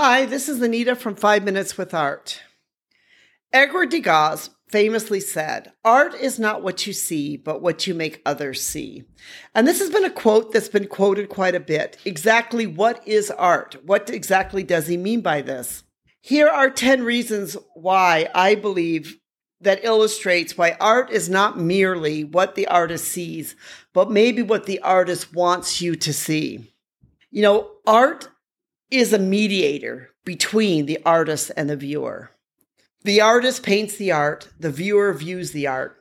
Hi, this is Anita from Five Minutes with Art. Edgar Degas famously said, Art is not what you see, but what you make others see. And this has been a quote that's been quoted quite a bit. Exactly what is art? What exactly does he mean by this? Here are 10 reasons why I believe that illustrates why art is not merely what the artist sees, but maybe what the artist wants you to see. You know, art is a mediator between the artist and the viewer. The artist paints the art, the viewer views the art.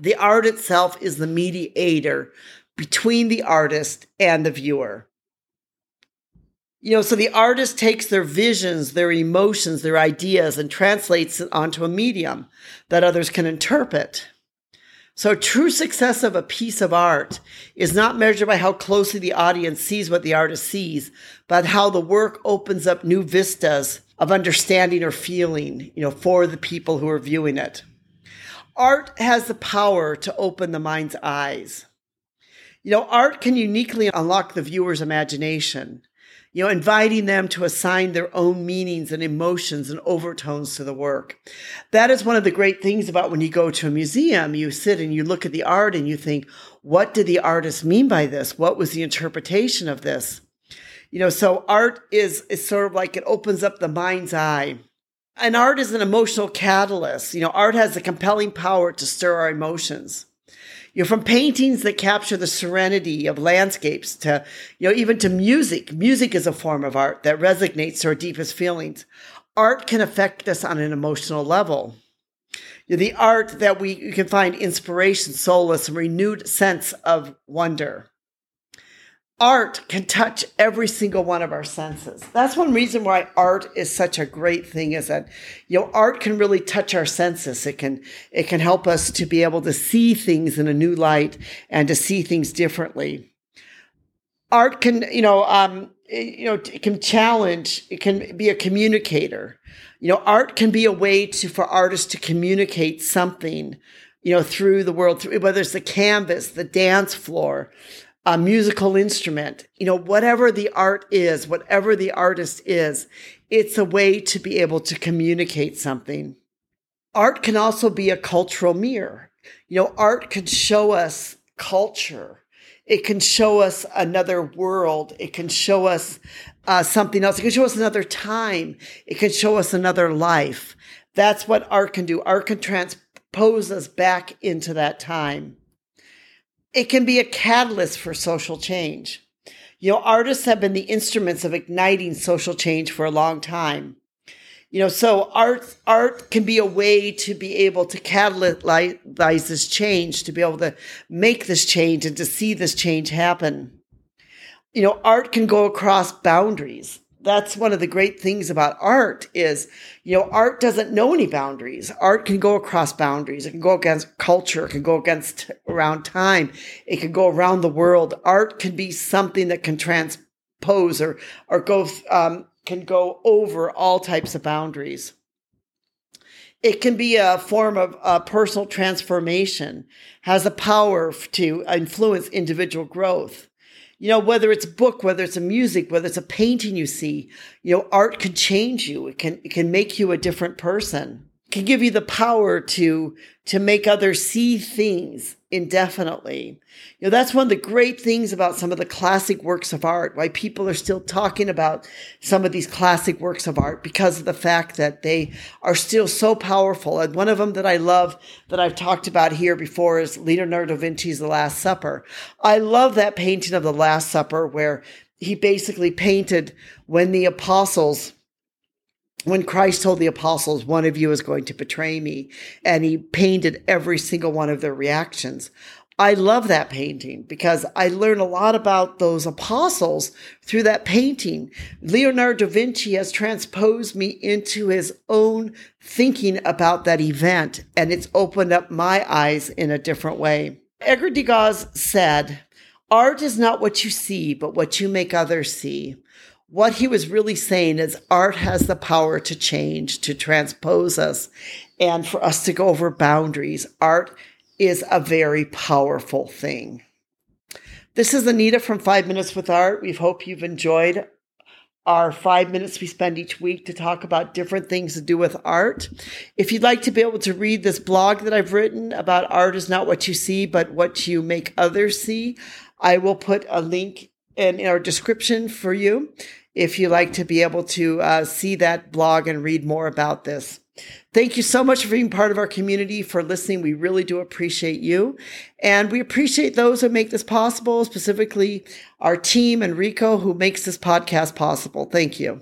The art itself is the mediator between the artist and the viewer. You know, so the artist takes their visions, their emotions, their ideas, and translates it onto a medium that others can interpret. So, true success of a piece of art is not measured by how closely the audience sees what the artist sees, but how the work opens up new vistas of understanding or feeling, you know, for the people who are viewing it. Art has the power to open the mind's eyes. You know, art can uniquely unlock the viewer's imagination you know, inviting them to assign their own meanings and emotions and overtones to the work. That is one of the great things about when you go to a museum, you sit and you look at the art and you think, what did the artist mean by this? What was the interpretation of this? You know, so art is, is sort of like it opens up the mind's eye. And art is an emotional catalyst. You know, art has a compelling power to stir our emotions you know, from paintings that capture the serenity of landscapes to, you know, even to music. Music is a form of art that resonates to our deepest feelings. Art can affect us on an emotional level. You know, the art that we can find inspiration, solace, and renewed sense of wonder art can touch every single one of our senses. That's one reason why art is such a great thing is that you know art can really touch our senses. It can it can help us to be able to see things in a new light and to see things differently. Art can, you know, um, you know, it can challenge, it can be a communicator. You know, art can be a way to for artists to communicate something, you know, through the world, through whether it's the canvas, the dance floor, a musical instrument, you know, whatever the art is, whatever the artist is, it's a way to be able to communicate something. Art can also be a cultural mirror. You know, art can show us culture. It can show us another world. It can show us uh, something else. It can show us another time. It can show us another life. That's what art can do. Art can transpose us back into that time it can be a catalyst for social change. You know, artists have been the instruments of igniting social change for a long time. You know, so art art can be a way to be able to catalyze this change, to be able to make this change and to see this change happen. You know, art can go across boundaries that's one of the great things about art is, you know, art doesn't know any boundaries. Art can go across boundaries. It can go against culture. It can go against around time. It can go around the world. Art can be something that can transpose or, or go, um, can go over all types of boundaries. It can be a form of uh, personal transformation, has a power to influence individual growth you know, whether it's a book, whether it's a music, whether it's a painting you see, you know, art can change you. It can, it can make you a different person. Can give you the power to, to make others see things indefinitely. You know, that's one of the great things about some of the classic works of art, why people are still talking about some of these classic works of art because of the fact that they are still so powerful. And one of them that I love that I've talked about here before is Leonardo da Vinci's The Last Supper. I love that painting of The Last Supper where he basically painted when the apostles when Christ told the apostles, one of you is going to betray me, and he painted every single one of their reactions. I love that painting because I learn a lot about those apostles through that painting. Leonardo da Vinci has transposed me into his own thinking about that event, and it's opened up my eyes in a different way. Edgar Degas said, Art is not what you see, but what you make others see what he was really saying is art has the power to change, to transpose us, and for us to go over boundaries. Art is a very powerful thing. This is Anita from Five Minutes with Art. We hope you've enjoyed our five minutes we spend each week to talk about different things to do with art. If you'd like to be able to read this blog that I've written about art is not what you see, but what you make others see, I will put a link in, our description for you if you like to be able to uh, see that blog and read more about this. Thank you so much for being part of our community, for listening. We really do appreciate you. And we appreciate those who make this possible, specifically our team and Rico, who makes this podcast possible. Thank you.